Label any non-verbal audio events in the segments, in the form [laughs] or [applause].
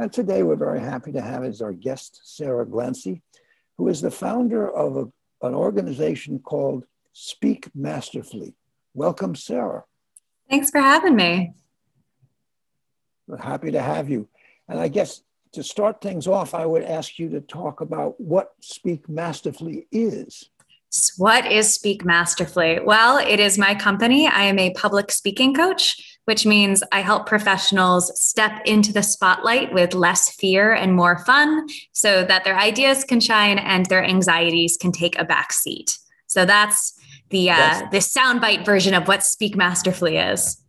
And today we're very happy to have as our guest Sara Glancy, who is the founder of a, an organization called Speak Masterfully. Welcome, Sara. Thanks for having me. We're happy to have you. And I guess to start things off, I would ask you to talk about what Speak Masterfully is. What is Speak Masterfully? Well, it is my company. I am a public speaking coach which means I help professionals step into the spotlight with less fear and more fun so that their ideas can shine and their anxieties can take a back seat. So that's the uh, the soundbite version of what Speak Masterfully is.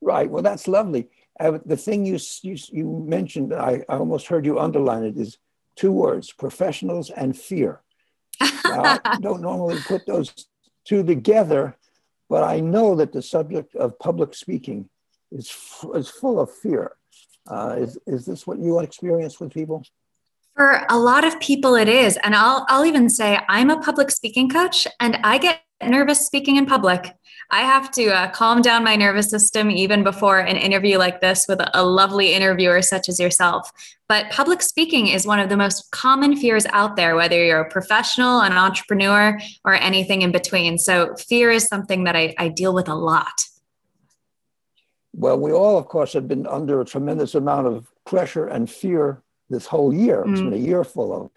Right. Well, that's lovely. Uh, the thing you, you, you mentioned, I, I almost heard you underline it, is two words: professionals and fear. [laughs] uh, don't normally put those two together, but I know that the subject of public speaking is, is full of fear. Uh, is, is this what you experience with people? For a lot of people, it is. And I'll, I'll even say I'm a public speaking coach and I get nervous speaking in public. I have to uh, calm down my nervous system even before an interview like this with a lovely interviewer such as yourself. But public speaking is one of the most common fears out there, whether you're a professional, an entrepreneur, or anything in between. So, fear is something that I, I deal with a lot. Well, we all, of course, have been under a tremendous amount of pressure and fear this whole year. It's been a year full of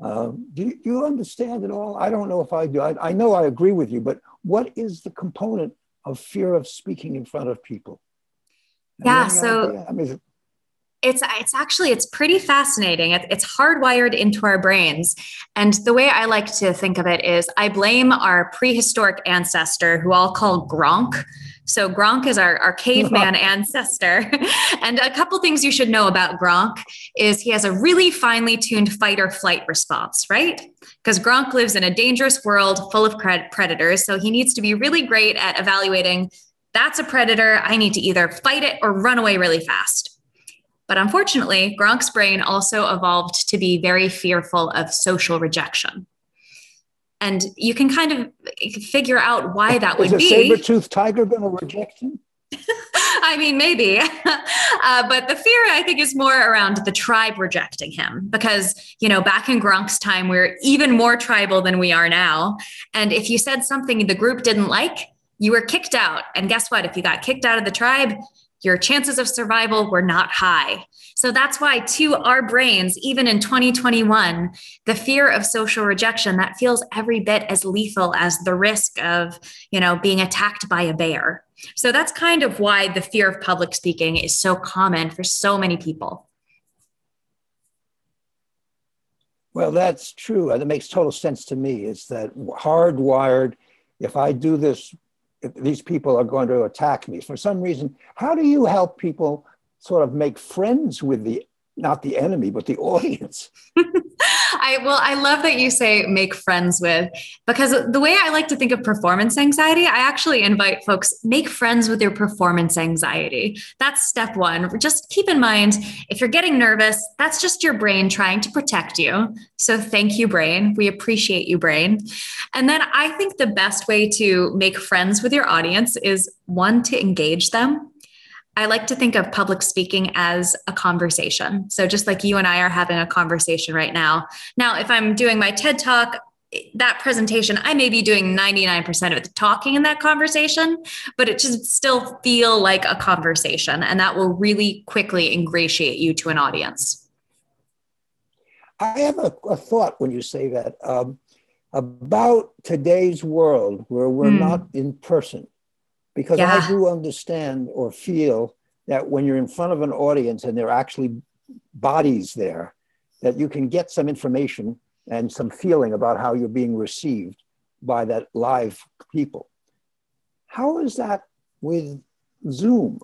uh, do, you, do, you, understand it all? I don't know if I do. I, I, know I agree with you, but what is the component of fear of speaking in front of people? Yeah, so I mean, it's it's actually it's pretty fascinating. it's hardwired into our brains, and the way I like to think of it is, I blame our prehistoric ancestor, who I'll call Gronk so Gronk is our, our caveman [laughs] ancestor. [laughs] and a couple things you should know about Gronk is he has a really finely tuned fight or flight response, right? Because Gronk lives in a dangerous world full of predators. So he needs to be really great at evaluating that's a predator. I need to either fight it or run away really fast. But unfortunately, Gronk's brain also evolved to be very fearful of social rejection and you can kind of figure out why that would Is a be. saber-toothed tiger going to reject him? [laughs] I mean, maybe. [laughs] uh, but the fear, I think, is more around the tribe rejecting him because, you know, back in Gronk's time, we are even more tribal than we are now. And if you said something the group didn't like, you were kicked out. And guess what? If you got kicked out of the tribe, your chances of survival were not high. So that's why, to our brains, even in 2021, the fear of social rejection that feels every bit as lethal as the risk of, you know, being attacked by a bear. So that's kind of why the fear of public speaking is so common for so many people. Well, that's true. That makes total sense to me. Is that hardwired? If I do this these people are going to attack me for some reason. How do you help people sort of make friends with the not the enemy, but the [laughs] audience? I well, I love that you say make friends with because the way I like to think of performance anxiety, I actually invite folks make friends with your performance anxiety. That's step 1. Just keep in mind if you're getting nervous, that's just your brain trying to protect you. So thank you brain. We appreciate you brain. And then I think the best way to make friends with your audience is one to engage them I like to think of public speaking as a conversation. So, just like you and I are having a conversation right now. Now, if I'm doing my TED talk, that presentation, I may be doing 99% of the talking in that conversation, but it should still feel like a conversation. And that will really quickly ingratiate you to an audience. I have a, a thought when you say that um, about today's world where we're mm. not in person because yeah. I do understand or feel that when you're in front of an audience and there are actually bodies there, that you can get some information and some feeling about how you're being received by that live people. How is that with Zoom?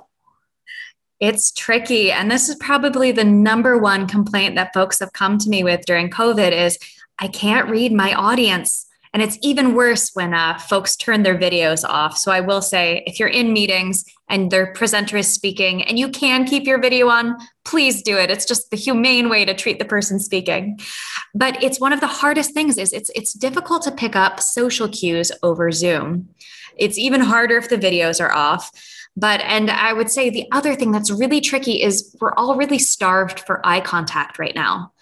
It's tricky. And this is probably the number one complaint that folks have come to me with during COVID is I can't read my audience. And it's even worse when uh, folks turn their videos off. So I will say if you're in meetings and their presenter is speaking and you can keep your video on, please do it. It's just the humane way to treat the person speaking. But it's one of the hardest things is it's it's difficult to pick up social cues over Zoom. It's even harder if the videos are off. But, and I would say the other thing that's really tricky is we're all really starved for eye contact right now.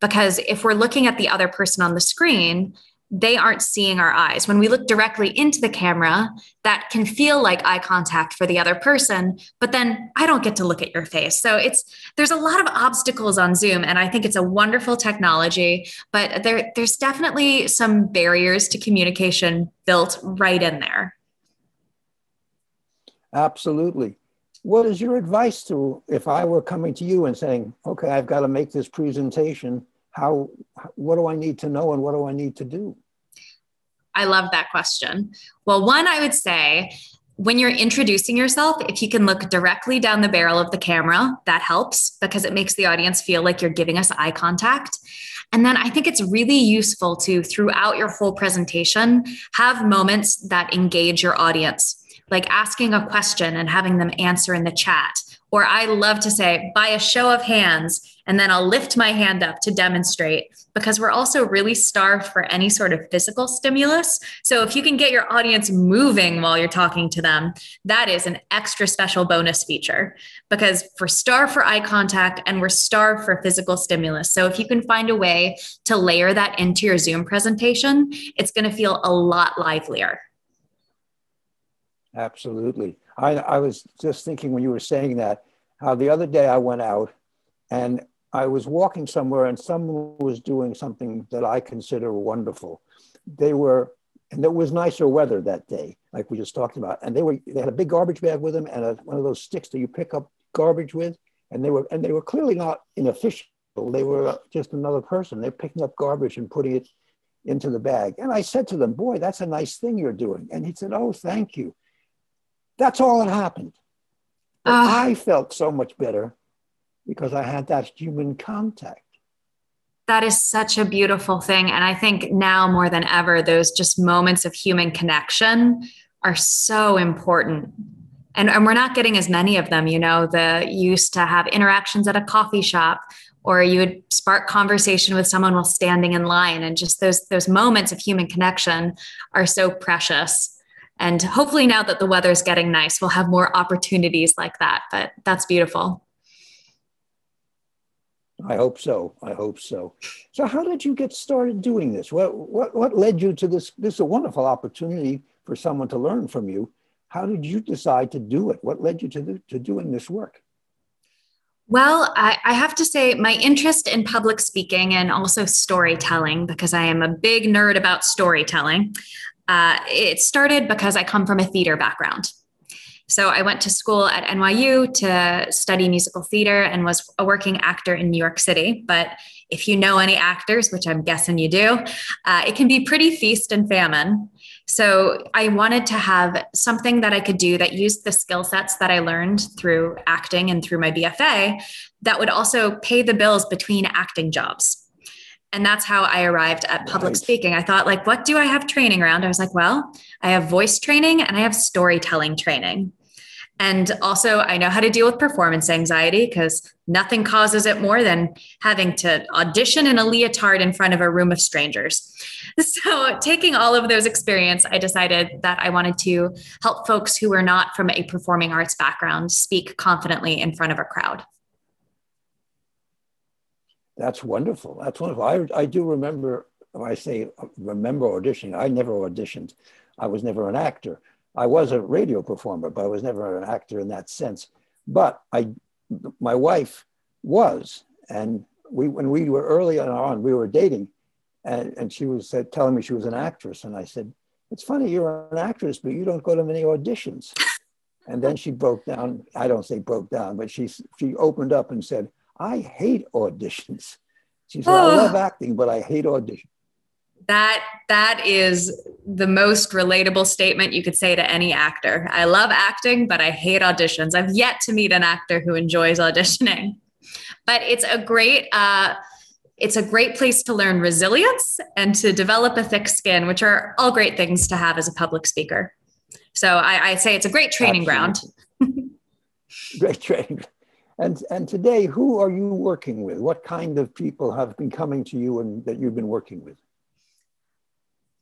Because if we're looking at the other person on the screen, they aren't seeing our eyes. When we look directly into the camera, that can feel like eye contact for the other person, but then I don't get to look at your face. So it's there's a lot of obstacles on Zoom and I think it's a wonderful technology, but there there's definitely some barriers to communication built right in there. Absolutely. What is your advice to if I were coming to you and saying, "Okay, I've got to make this presentation. How what do I need to know and what do I need to do?" I love that question. Well, one I would say when you're introducing yourself, if you can look directly down the barrel of the camera, that helps because it makes the audience feel like you're giving us eye contact. And then I think it's really useful to, throughout your whole presentation, have moments that engage your audience like asking a question and having them answer in the chat. Or I love to say, by a show of hands, and then I'll lift my hand up to demonstrate because we're also really starved for any sort of physical stimulus. So if you can get your audience moving while you're talking to them, that is an extra special bonus feature because we're starved for eye contact and we're starved for physical stimulus. So if you can find a way to layer that into your Zoom presentation, it's going to feel a lot livelier. Absolutely. I, I was just thinking when you were saying that, how the other day I went out and I was walking somewhere and someone was doing something that I consider wonderful. They were, and it was nicer weather that day, like we just talked about. And they were, they had a big garbage bag with them and a, one of those sticks that you pick up garbage with. And they were, and they were clearly not inefficient. They were just another person. They're picking up garbage and putting it into the bag. And I said to them, boy, that's a nice thing you're doing. And he said, oh, thank you. That's all that happened. Uh, I felt so much better because I had that human contact. That is such a beautiful thing. And I think now more than ever, those just moments of human connection are so important. And, and we're not getting as many of them. You know, the used to have interactions at a coffee shop or you would spark conversation with someone while standing in line and just those those moments of human connection are so precious and hopefully, now that the weather's getting nice, we'll have more opportunities like that. But that's beautiful. I hope so. I hope so. So, how did you get started doing this? What, what, what led you to this? This is a wonderful opportunity for someone to learn from you. How did you decide to do it? What led you to, the, to doing this work? Well, I, I, have to say, my interest in public speaking and also storytelling, because I am a big nerd about storytelling, uh, it started because I come from a theater background. So I went to school at NYU to study musical theater and was a working actor in New York City. But if you know any actors, which I'm guessing you do, uh, it can be pretty feast and famine. So I wanted to have something that I could do that used the skill sets that I learned through acting and through my BFA that would also pay the bills between acting jobs and that's how I arrived at public right. speaking. I thought, like, what do I have training around? I was like, well, I have voice training and I have storytelling training. And also, I know how to deal with performance anxiety because nothing causes it more than having to audition in a leotard in front of a room of strangers. [laughs] So, taking all of those experience, I decided that I wanted to help folks who were not from a performing arts background speak confidently in front of a crowd. That's wonderful. That's wonderful. I, I do remember, I say remember auditioning, I never auditioned. I was never an actor. I was a radio performer, but I was never an actor in that sense. But I, my wife was, and we, when we were early on, we were dating, and, and she was uh, telling me she was an actress. And I said, it's funny, you're an actress, but you don't go to many auditions. and then she broke down. I don't say broke down, but she, she opened up and said, I hate auditions. She said, oh. I love acting, but I hate auditions. That that is the most relatable statement you could say to any actor. I love acting, but I hate auditions. I've yet to meet an actor who enjoys auditioning. But it's a great uh, it's a great place to learn resilience and to develop a thick skin, which are all great things to have as a public speaker. So I, I say it's a great training Absolutely. ground. [laughs] great training. And and today, who are you working with? What kind of people have been coming to you and that you've been working with?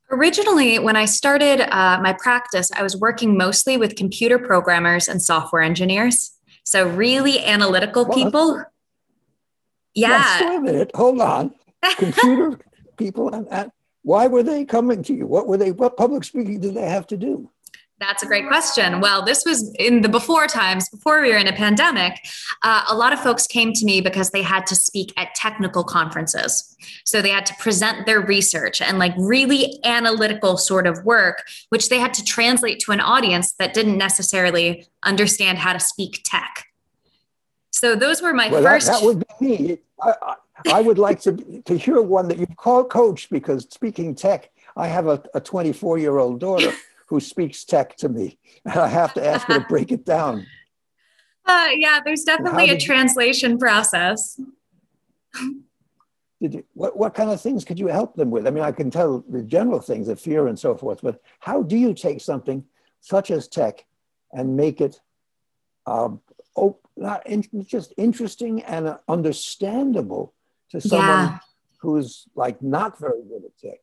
Originally, when I started uh, my practice, I was working mostly with computer programmers and software engineers. So, really analytical well, people. Yeah. Wait a minute. Hold on. Computer [laughs] people, and, and why were they coming to you? What were they? What public speaking did they have to do? That's a great question. Well, this was in the before times, before we were in a pandemic. Uh, a lot of folks came to me because they had to speak at technical conferences. So they had to present their research and like really analytical sort of work, which they had to translate to an audience that didn't necessarily understand how to speak tech. So those were my well, first. That, that, would be me. I, I, I would like to, to hear one that you call coach because speaking tech, I have a 24 year old daughter who speaks tech to me. [laughs] And I have to ask her to break it down. [laughs] Uh, yeah, there's definitely a translation you, process. Did you, what, what kind of things could you help them with? I mean, I can tell the general things of fear and so forth, but how do you take something such as tech and make it um, oh, not in, just interesting and understandable to someone yeah. who's like not very good at tech?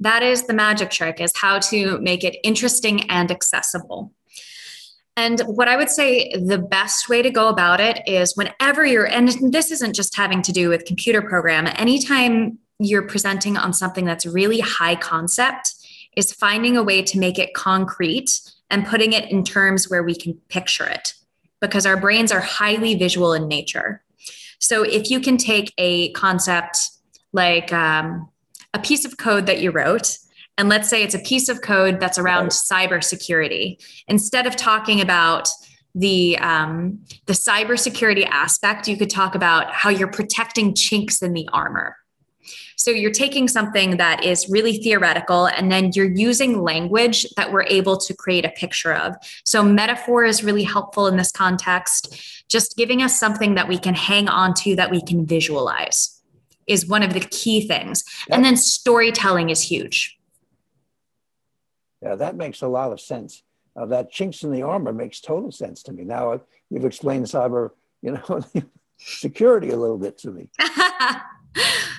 That is the magic trick is how to make it interesting and accessible. And what I would say the best way to go about it is whenever you're, and this isn't just having to do with computer program, anytime you're presenting on something that's really high concept, is finding a way to make it concrete and putting it in terms where we can picture it because our brains are highly visual in nature. So if you can take a concept like, um, a piece of code that you wrote, and let's say it's a piece of code that's around right. cybersecurity, instead of talking about the um, the cybersecurity aspect, you could talk about how you're protecting chinks in the armor. So you're taking something that is really theoretical and then you're using language that we're able to create a picture of. So metaphor is really helpful in this context, just giving us something that we can hang on to that we can visualize is one of the key things. That, and then storytelling is huge. Yeah, that makes a lot of sense. Uh, that chinks in the armor makes total sense to me. Now uh, you've explained cyber, you know, [laughs] security a little bit to me. [laughs]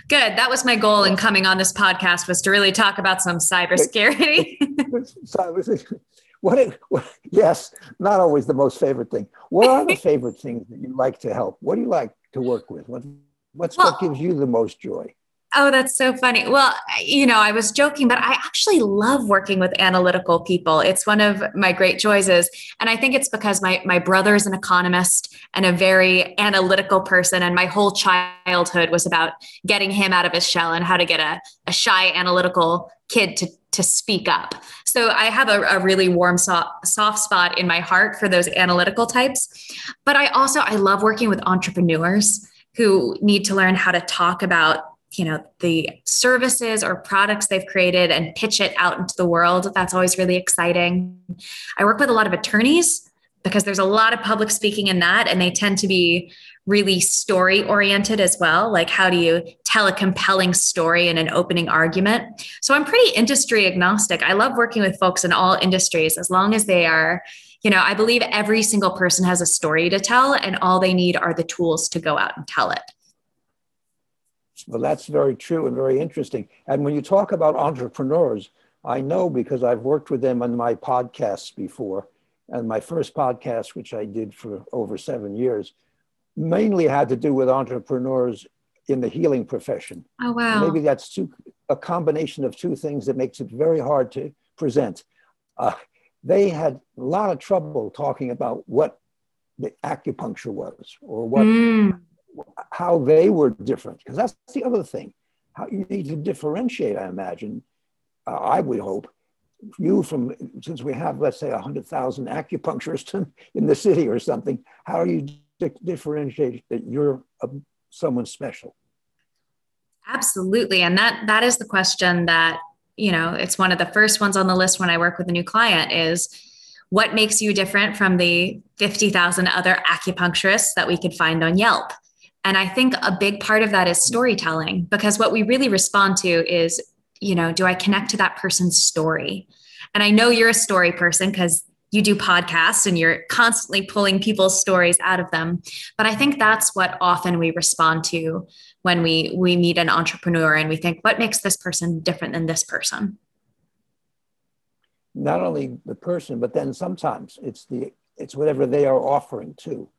Good. That was my goal in coming on this podcast was to really talk about some cyber cybersecurity. [laughs] what, what, yes, not always the most favorite thing. What are the favorite things that you like to help? What do you like to work with? What, What's well, what gives you the most joy? Oh, that's so funny. Well, you know, I was joking, but I actually love working with analytical people. It's one of my great joys is, and I think it's because my my brother is an economist and a very analytical person, and my whole childhood was about getting him out of his shell and how to get a, a shy analytical kid to to speak up. So I have a, a really warm soft, soft spot in my heart for those analytical types. But I also I love working with entrepreneurs who need to learn how to talk about you know the services or products they've created and pitch it out into the world. That's always really exciting. I work with a lot of attorneys because there's a lot of public speaking in that and they tend to be really story oriented as well. Like how do you tell a compelling story in an opening argument? So i'm pretty industry agnostic. I love working with folks in all industries as long as they are you know, I believe every single person has a story to tell, and all they need are the tools to go out and tell it. Well, that's very true and very interesting. And when you talk about entrepreneurs, I know because I've worked with them on my podcasts before. And my first podcast, which I did for over seven years, mainly had to do with entrepreneurs in the healing profession. Oh, wow. maybe that's two, a combination of two things that makes it very hard to present. Uh, they had a lot of trouble talking about what the acupuncture was or what mm. how they were different because that's the other thing how you need to differentiate i imagine uh, i would hope you from since we have let's say 100000 acupuncturists in the city or something how do you di- differentiate that you're a, someone special Absolutely. And that that is the question that, you know, it's one of the first ones on the list when I work with a new client is what makes you different from the 50,000 other acupuncturists that we could find on Yelp? And I think a big part of that is storytelling because what we really respond to is, you know, do I connect to that person's story? And I know you're a story person because you do podcasts and you're constantly pulling people's stories out of them. But I think that's what often we respond to when we we meet an entrepreneur and we think, what makes this person different than this person? Not only the person, but then sometimes it's the it's whatever they are offering too.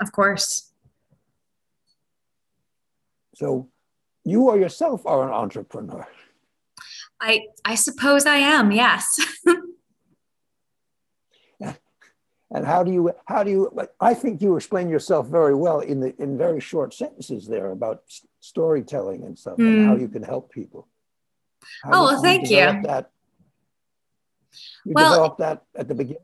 Of course. So you or yourself are an entrepreneur. I I suppose I am, yes. [laughs] and how do you how do you i think you explain yourself very well in the in very short sentences there about storytelling and stuff mm. and how hmm. you can help people how oh well, thank you, that? you well, developed that at the beginning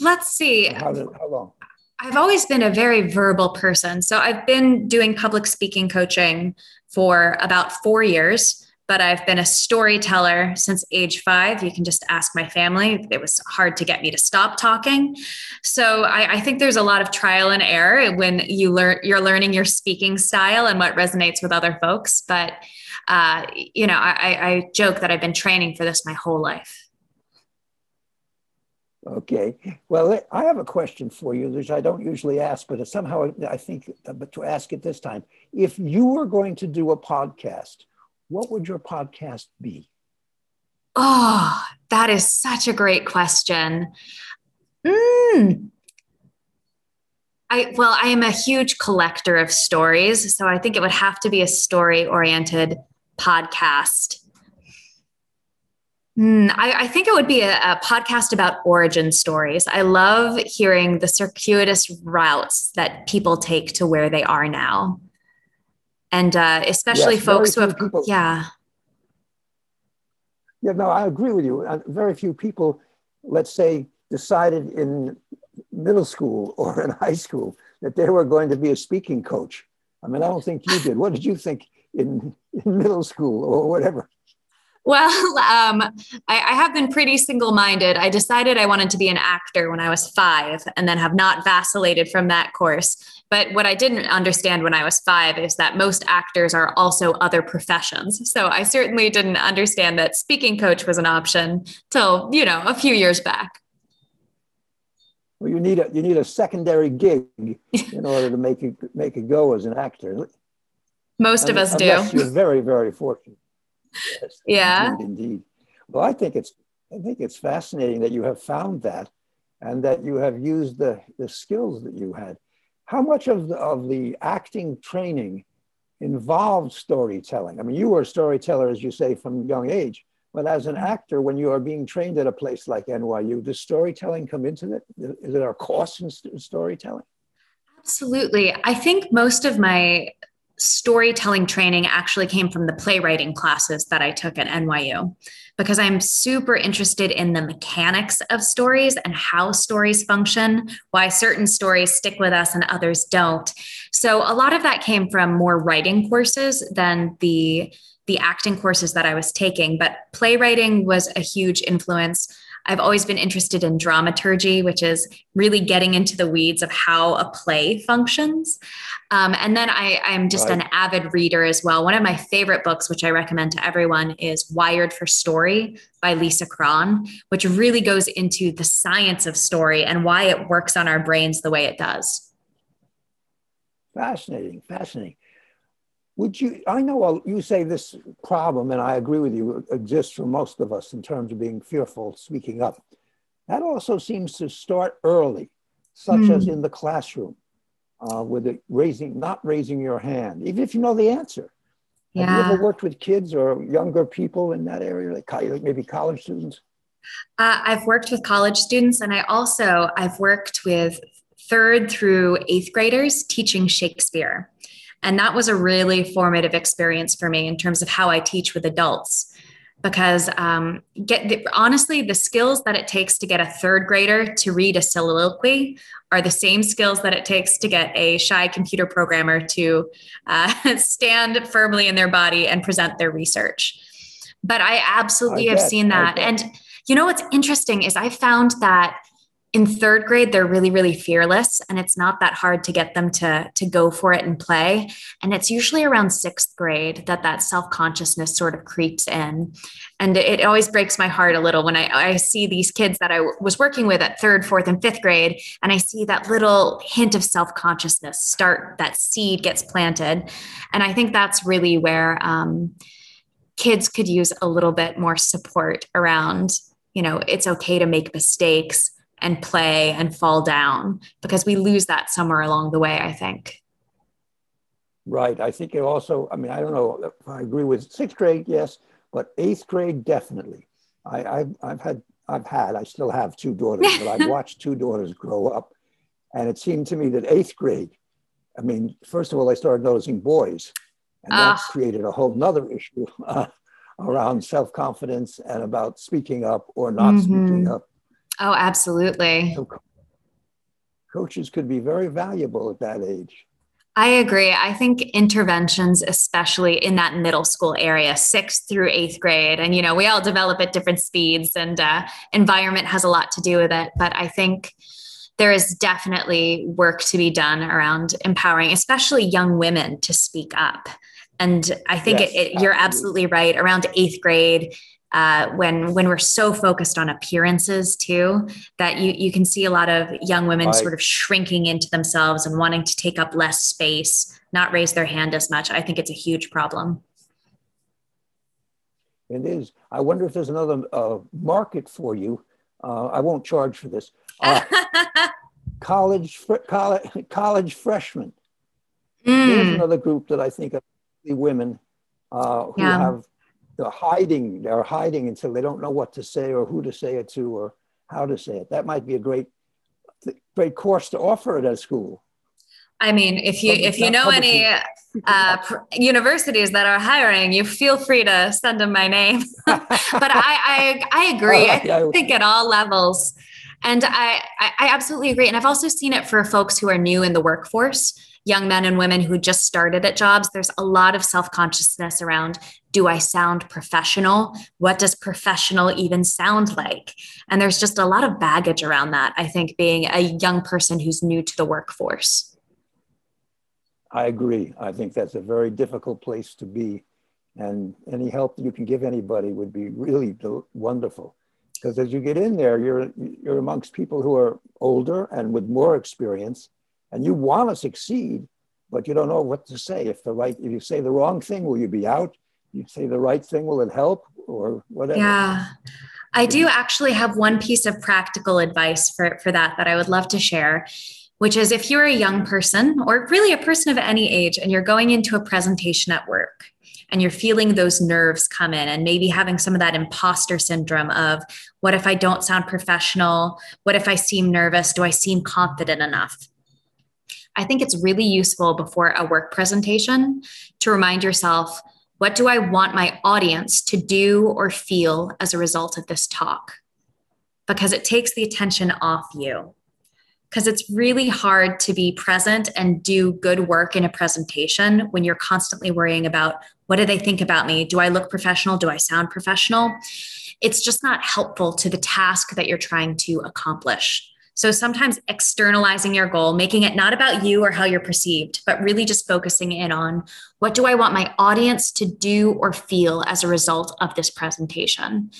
let's see how, did, how long I've always been a very verbal person. So I've been doing public speaking coaching for about four years but I've been a storyteller since age five. You can just ask my family. It was hard to get me to stop talking. So I, I, think there's a lot of trial and error when you learn you're learning your speaking style and what resonates with other folks. But uh, you know, I, I joke that I've been training for this my whole life. Okay. Well, I have a question for you, which I don't usually ask, but somehow I think, but to ask it this time. If you were going to do a podcast, what would your podcast be? Oh, that is such a great question. Mm. I, well, I am a huge collector of stories, so I think it would have to be a story oriented podcast. Mm, I, I, think it would be a, a, podcast about origin stories. I love hearing the circuitous routes that people take to where they are now and uh, especially yes, folks who have people, yeah. Yeah no i agree with you. Uh, very few people let's say decided in middle school [laughs] or in high school that they were going to be a speaking coach. I mean i don't think you did. What did you think in, in middle school or whatever well, [laughs] um, I, I, have been pretty single minded. I decided I wanted to be an actor when I was five and then have not vacillated from that course. But what I didn't understand when I was five is that most actors are also other professions. So I certainly didn't understand that speaking coach was an option till, you know, a few years back. Well, you need a you need a secondary gig [laughs] in order to make it make it go as an actor. Most of us do. You're very, very fortunate. Yes, yeah. Indeed, indeed. Well, I think it's I think it's fascinating that you have found that and that you have used the, the skills that you had. How much of the, of the acting training involved storytelling? I mean, you were a storyteller, as you say, from young age. But as an mm-hmm. actor, when you are being trained at a place like NYU, does storytelling come into it? Is it a course in storytelling? Absolutely. I think most of my storytelling training actually came from the playwriting classes that I took at NYU because I'm super interested in the mechanics of stories and how stories function, why certain stories stick with us and others don't. So a lot of that came from more writing courses than the the acting courses that I was taking, but playwriting was a huge influence I've always been interested in dramaturgy, which is really getting into the weeds of how a play functions. Um, and then I, I'm just right. an avid reader as well. One of my favorite books, which I recommend to everyone, is Wired for Story by Lisa Cron, which really goes into the science of story and why it works on our brains the way it does. Fascinating, fascinating. Would you, I know you say this problem, and I agree with you, exists for most of us in terms of being fearful, speaking up. That also seems to start early, such mm. as hmm. in the classroom, uh, with it raising, not raising your hand, even if you know the answer. Yeah. Have you ever worked with kids or younger people in that area, like maybe college students? Uh, I've worked with college students, and I also I've worked with third through eighth graders teaching Shakespeare. And that was a really formative experience for me in terms of how I teach with adults. because um, get the, honestly the skills that it takes to get a third grader to read a soliloquy are the same skills that it takes to get a shy computer programmer to uh, [laughs] stand firmly in their body and present their research. But i absolutely I have seen that. and you know what's interesting is i found that in third grade they're really really fearless and it's not that hard to get them to to go for it and play. And it's usually around sixth grade that that self-consciousness sort of creeps in. And it always breaks my heart a little when I, I see these kids that i was working with at third fourth and fifth grade and i see that little hint of self-consciousness start that seed gets planted. And i think that's really where um, kids could use a little bit more support around you know it's okay to make mistakes and play and fall down because we lose that somewhere along the way, I think. Right. I think it also, I mean, I don't know if I agree with sixth grade, yes, but eighth grade, definitely. I, I've, I've had, I've had, I still have two daughters, but I've [laughs] watched two daughters grow up. And it seemed to me that eighth grade, I mean, first of all, I started noticing boys, and that uh, created a whole nother issue [laughs] uh, around self confidence and about speaking up or not mm-hmm. speaking up. Oh, absolutely. So coaches could be very valuable at that age. I agree. I think interventions, especially in that middle school area, sixth through eighth grade, and you know, we all develop at different speeds, and uh, environment has a lot to do with it. But I think there is definitely work to be done around empowering, especially young women, to speak up. And I think yes, it, it, you're absolutely right. Around eighth grade, uh, when when we're so focused on appearances too that you you can see a lot of young women right. sort of shrinking into themselves and wanting to take up less space not raise their hand as much i think it's a huge problem it is i wonder if there's another uh, market for you uh, i won't charge for this uh, [laughs] college college college freshmen mm. there's another group that i think of the women uh, who yeah. have they're hiding they're hiding until they don't know what to say or who to say it to or how to say it that might be a great great course to offer at a school I mean, if you if you know any uh, pr- universities that are hiring, you feel free to send them my name. [laughs] but I, I I agree. I think at all levels, and I I absolutely agree. And I've also seen it for folks who are new in the workforce young men and women who just started at jobs, there's a lot of self consciousness around do I sound professional? What does professional even sound like? And there's just a lot of baggage around that, I think, being a young person who's new to the workforce. I agree. I think that's a very difficult place to be. And any help you can give anybody would be really wonderful. Because as you get in there, you're, you're amongst people who are older and with more experience and you want to succeed, but you don't know what to say. If the right, if you say the wrong thing, will you be out? You say the right thing, will it help or whatever? Yeah. I do actually have one piece of practical advice for, for that that I would love to share, which is if you're a young person or really a person of any age and you're going into a presentation at work and you're feeling those nerves come in and maybe having some of that imposter syndrome of what if I don't sound professional? What if I seem nervous? Do I seem confident enough? I think it's really useful before a work presentation to remind yourself what do I want my audience to do or feel as a result of this talk? Because it takes the attention off you. Because it's really hard to be present and do good work in a presentation when you're constantly worrying about what do they think about me? Do I look professional? Do I sound professional? It's just not helpful to the task that you're trying to accomplish. So sometimes externalizing your goal, making it not about you or how you're perceived, but really just focusing in on what do I want my audience to do or feel as a result of this presentation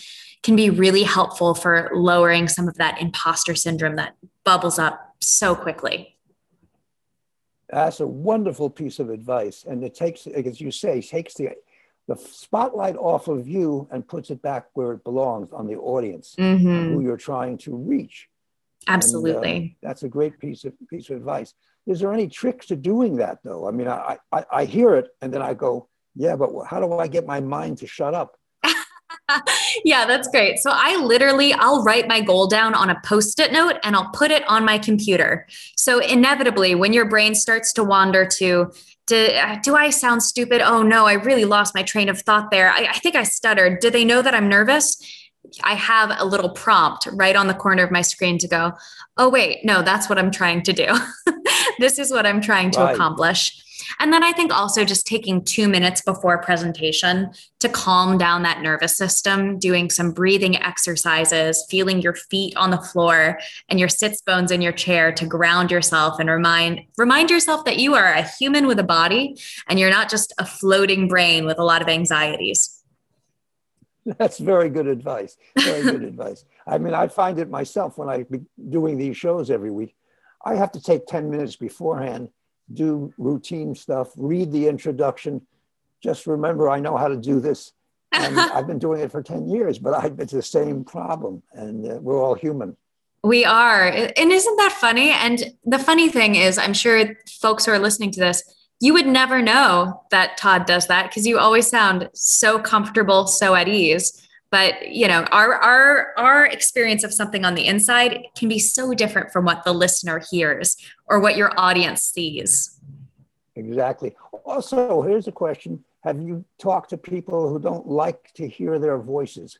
can be really helpful for lowering some of that imposter syndrome that bubbles up so quickly. That's a wonderful piece of advice. And it takes, as you say, takes the the spotlight off of you and puts it back where it belongs on the audience mm-hmm. who you're trying to reach. Absolutely. And, uh, that's a great piece of piece of advice. Is there any tricks to doing that though? I mean, I, I, I hear it and then I go, yeah, but how do I get my mind to shut up? [laughs] yeah, that's great. So I literally I'll write my goal down on a post-it note and I'll put it on my computer. So inevitably when your brain starts to wander to do, do I sound stupid? Oh no, I really lost my train of thought there. I, I think I stuttered. Do they know that I'm nervous? I have a little prompt right on the corner of my screen to go, oh, wait, no, that's what I'm trying to do. [laughs] this is what I'm trying to right. accomplish. And then I think also just taking two minutes before presentation to calm down that nervous system, doing some breathing exercises, feeling your feet on the floor and your sits bones in your chair to ground yourself and remind remind yourself that you are a human with a body and you're not just a floating brain with a lot of anxieties. [laughs] That's very good advice. Very good [laughs] advice. I mean, I find it myself when I be doing these shows every week. I have to take 10 minutes beforehand do routine stuff, read the introduction. Just remember, I know how to do this. And [laughs] I've been doing it for 10 years, but I, it's the same problem, and uh, we're all human. We are. And isn't that funny? And the funny thing is, I'm sure folks who are listening to this, you would never know that Todd does that because you always sound so comfortable, so at ease. But you know our our our experience of something on the inside can be so different from what the listener hears or what your audience sees. Exactly. Also here's a question. Have you talked to people who don't like to hear their voices?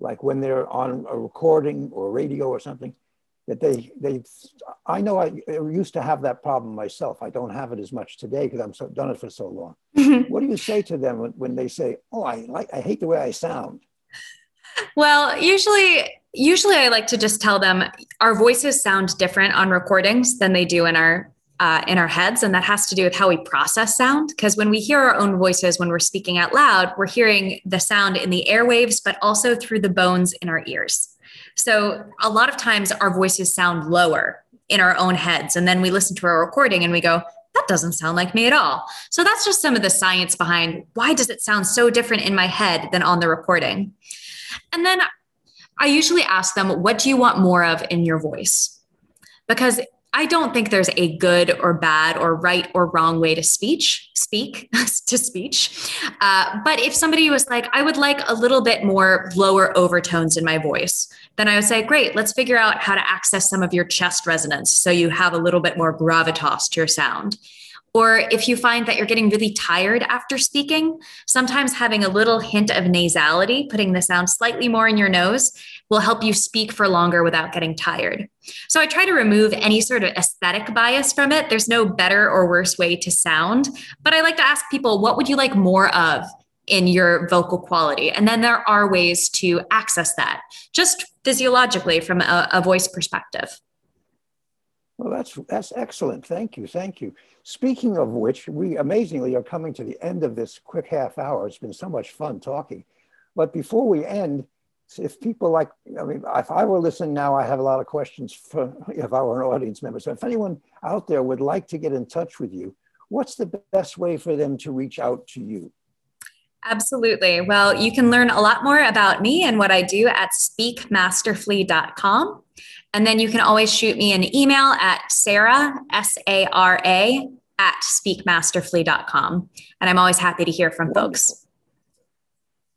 Like when they're on a recording or radio or something that they they i know i used to have that problem myself i don't have it as much today because i'm so done it for so long mm-hmm. what do you say to them when, when they say oh i like i hate the way i sound well, usually usually I like to just tell them our voices sound different on recordings than they do in our uh, in our heads, and that has to do with how we process sound. Because when we hear our own voices when we're speaking out loud, we're hearing the sound in the airwaves, but also through the bones in our ears. So a lot of times our voices sound lower in our own heads, and then we listen to our recording and we go, that doesn't sound like me at all. So that's just some of the science behind why does it sound so different in my head than on the recording. And then I usually ask them, what do you want more of in your voice? Because I don't think there's a good or bad or right or wrong way to speech, speak [laughs] to speech. Uh, but if somebody was like, I would like a little bit more lower overtones in my voice, then I would say, great, let's figure out how to access some of your chest resonance so you have a little bit more gravitas to your sound. Or if you find that you're getting really tired after speaking, sometimes having a little hint of nasality, putting the sound slightly more in your nose, will help you speak for longer without getting tired. So I try to remove any sort of aesthetic bias from it. There's no better or worse way to sound, but I like to ask people, what would you like more of? in your vocal quality. And then there are ways to access that just physiologically from a, a voice perspective. Well, that's that's excellent. Thank you, thank you. Speaking of which, we amazingly are coming to the end of this quick half hour. It's been so much fun talking. But before we end, if people like, I mean, if I were listening now, I have a lot of questions for if I were an audience member. So if anyone out there would like to get in touch with you, what's the best way for them to reach out to you? Absolutely. Well, you can learn a lot more about me and what I do at speakmasterfully.com. And then you can always shoot me an email at Sara, S A R A, at speakmasterfully.com. And I'm always happy to hear from wonderful. folks.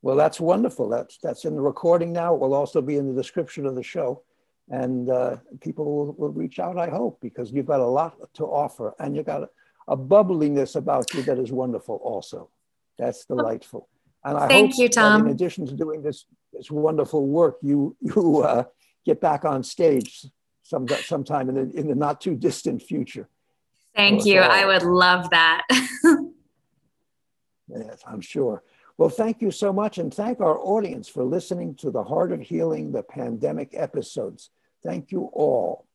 Well, that's wonderful. That's, that's in the recording now. It will also be in the description of the show. And uh, people will, will reach out, I hope, because you've got a lot to offer and you've got a, a bubbliness about you that is wonderful also. That's delightful. And I Thank hope you, Tom. in addition to doing this, this wonderful work, you, you uh, get back on stage some, sometime in the, in the not too distant future. Thank you. I would love that. [laughs] yes, I'm sure. Well, thank you so much. And thank our audience for listening to the Heart of Healing, the pandemic episodes. Thank you all.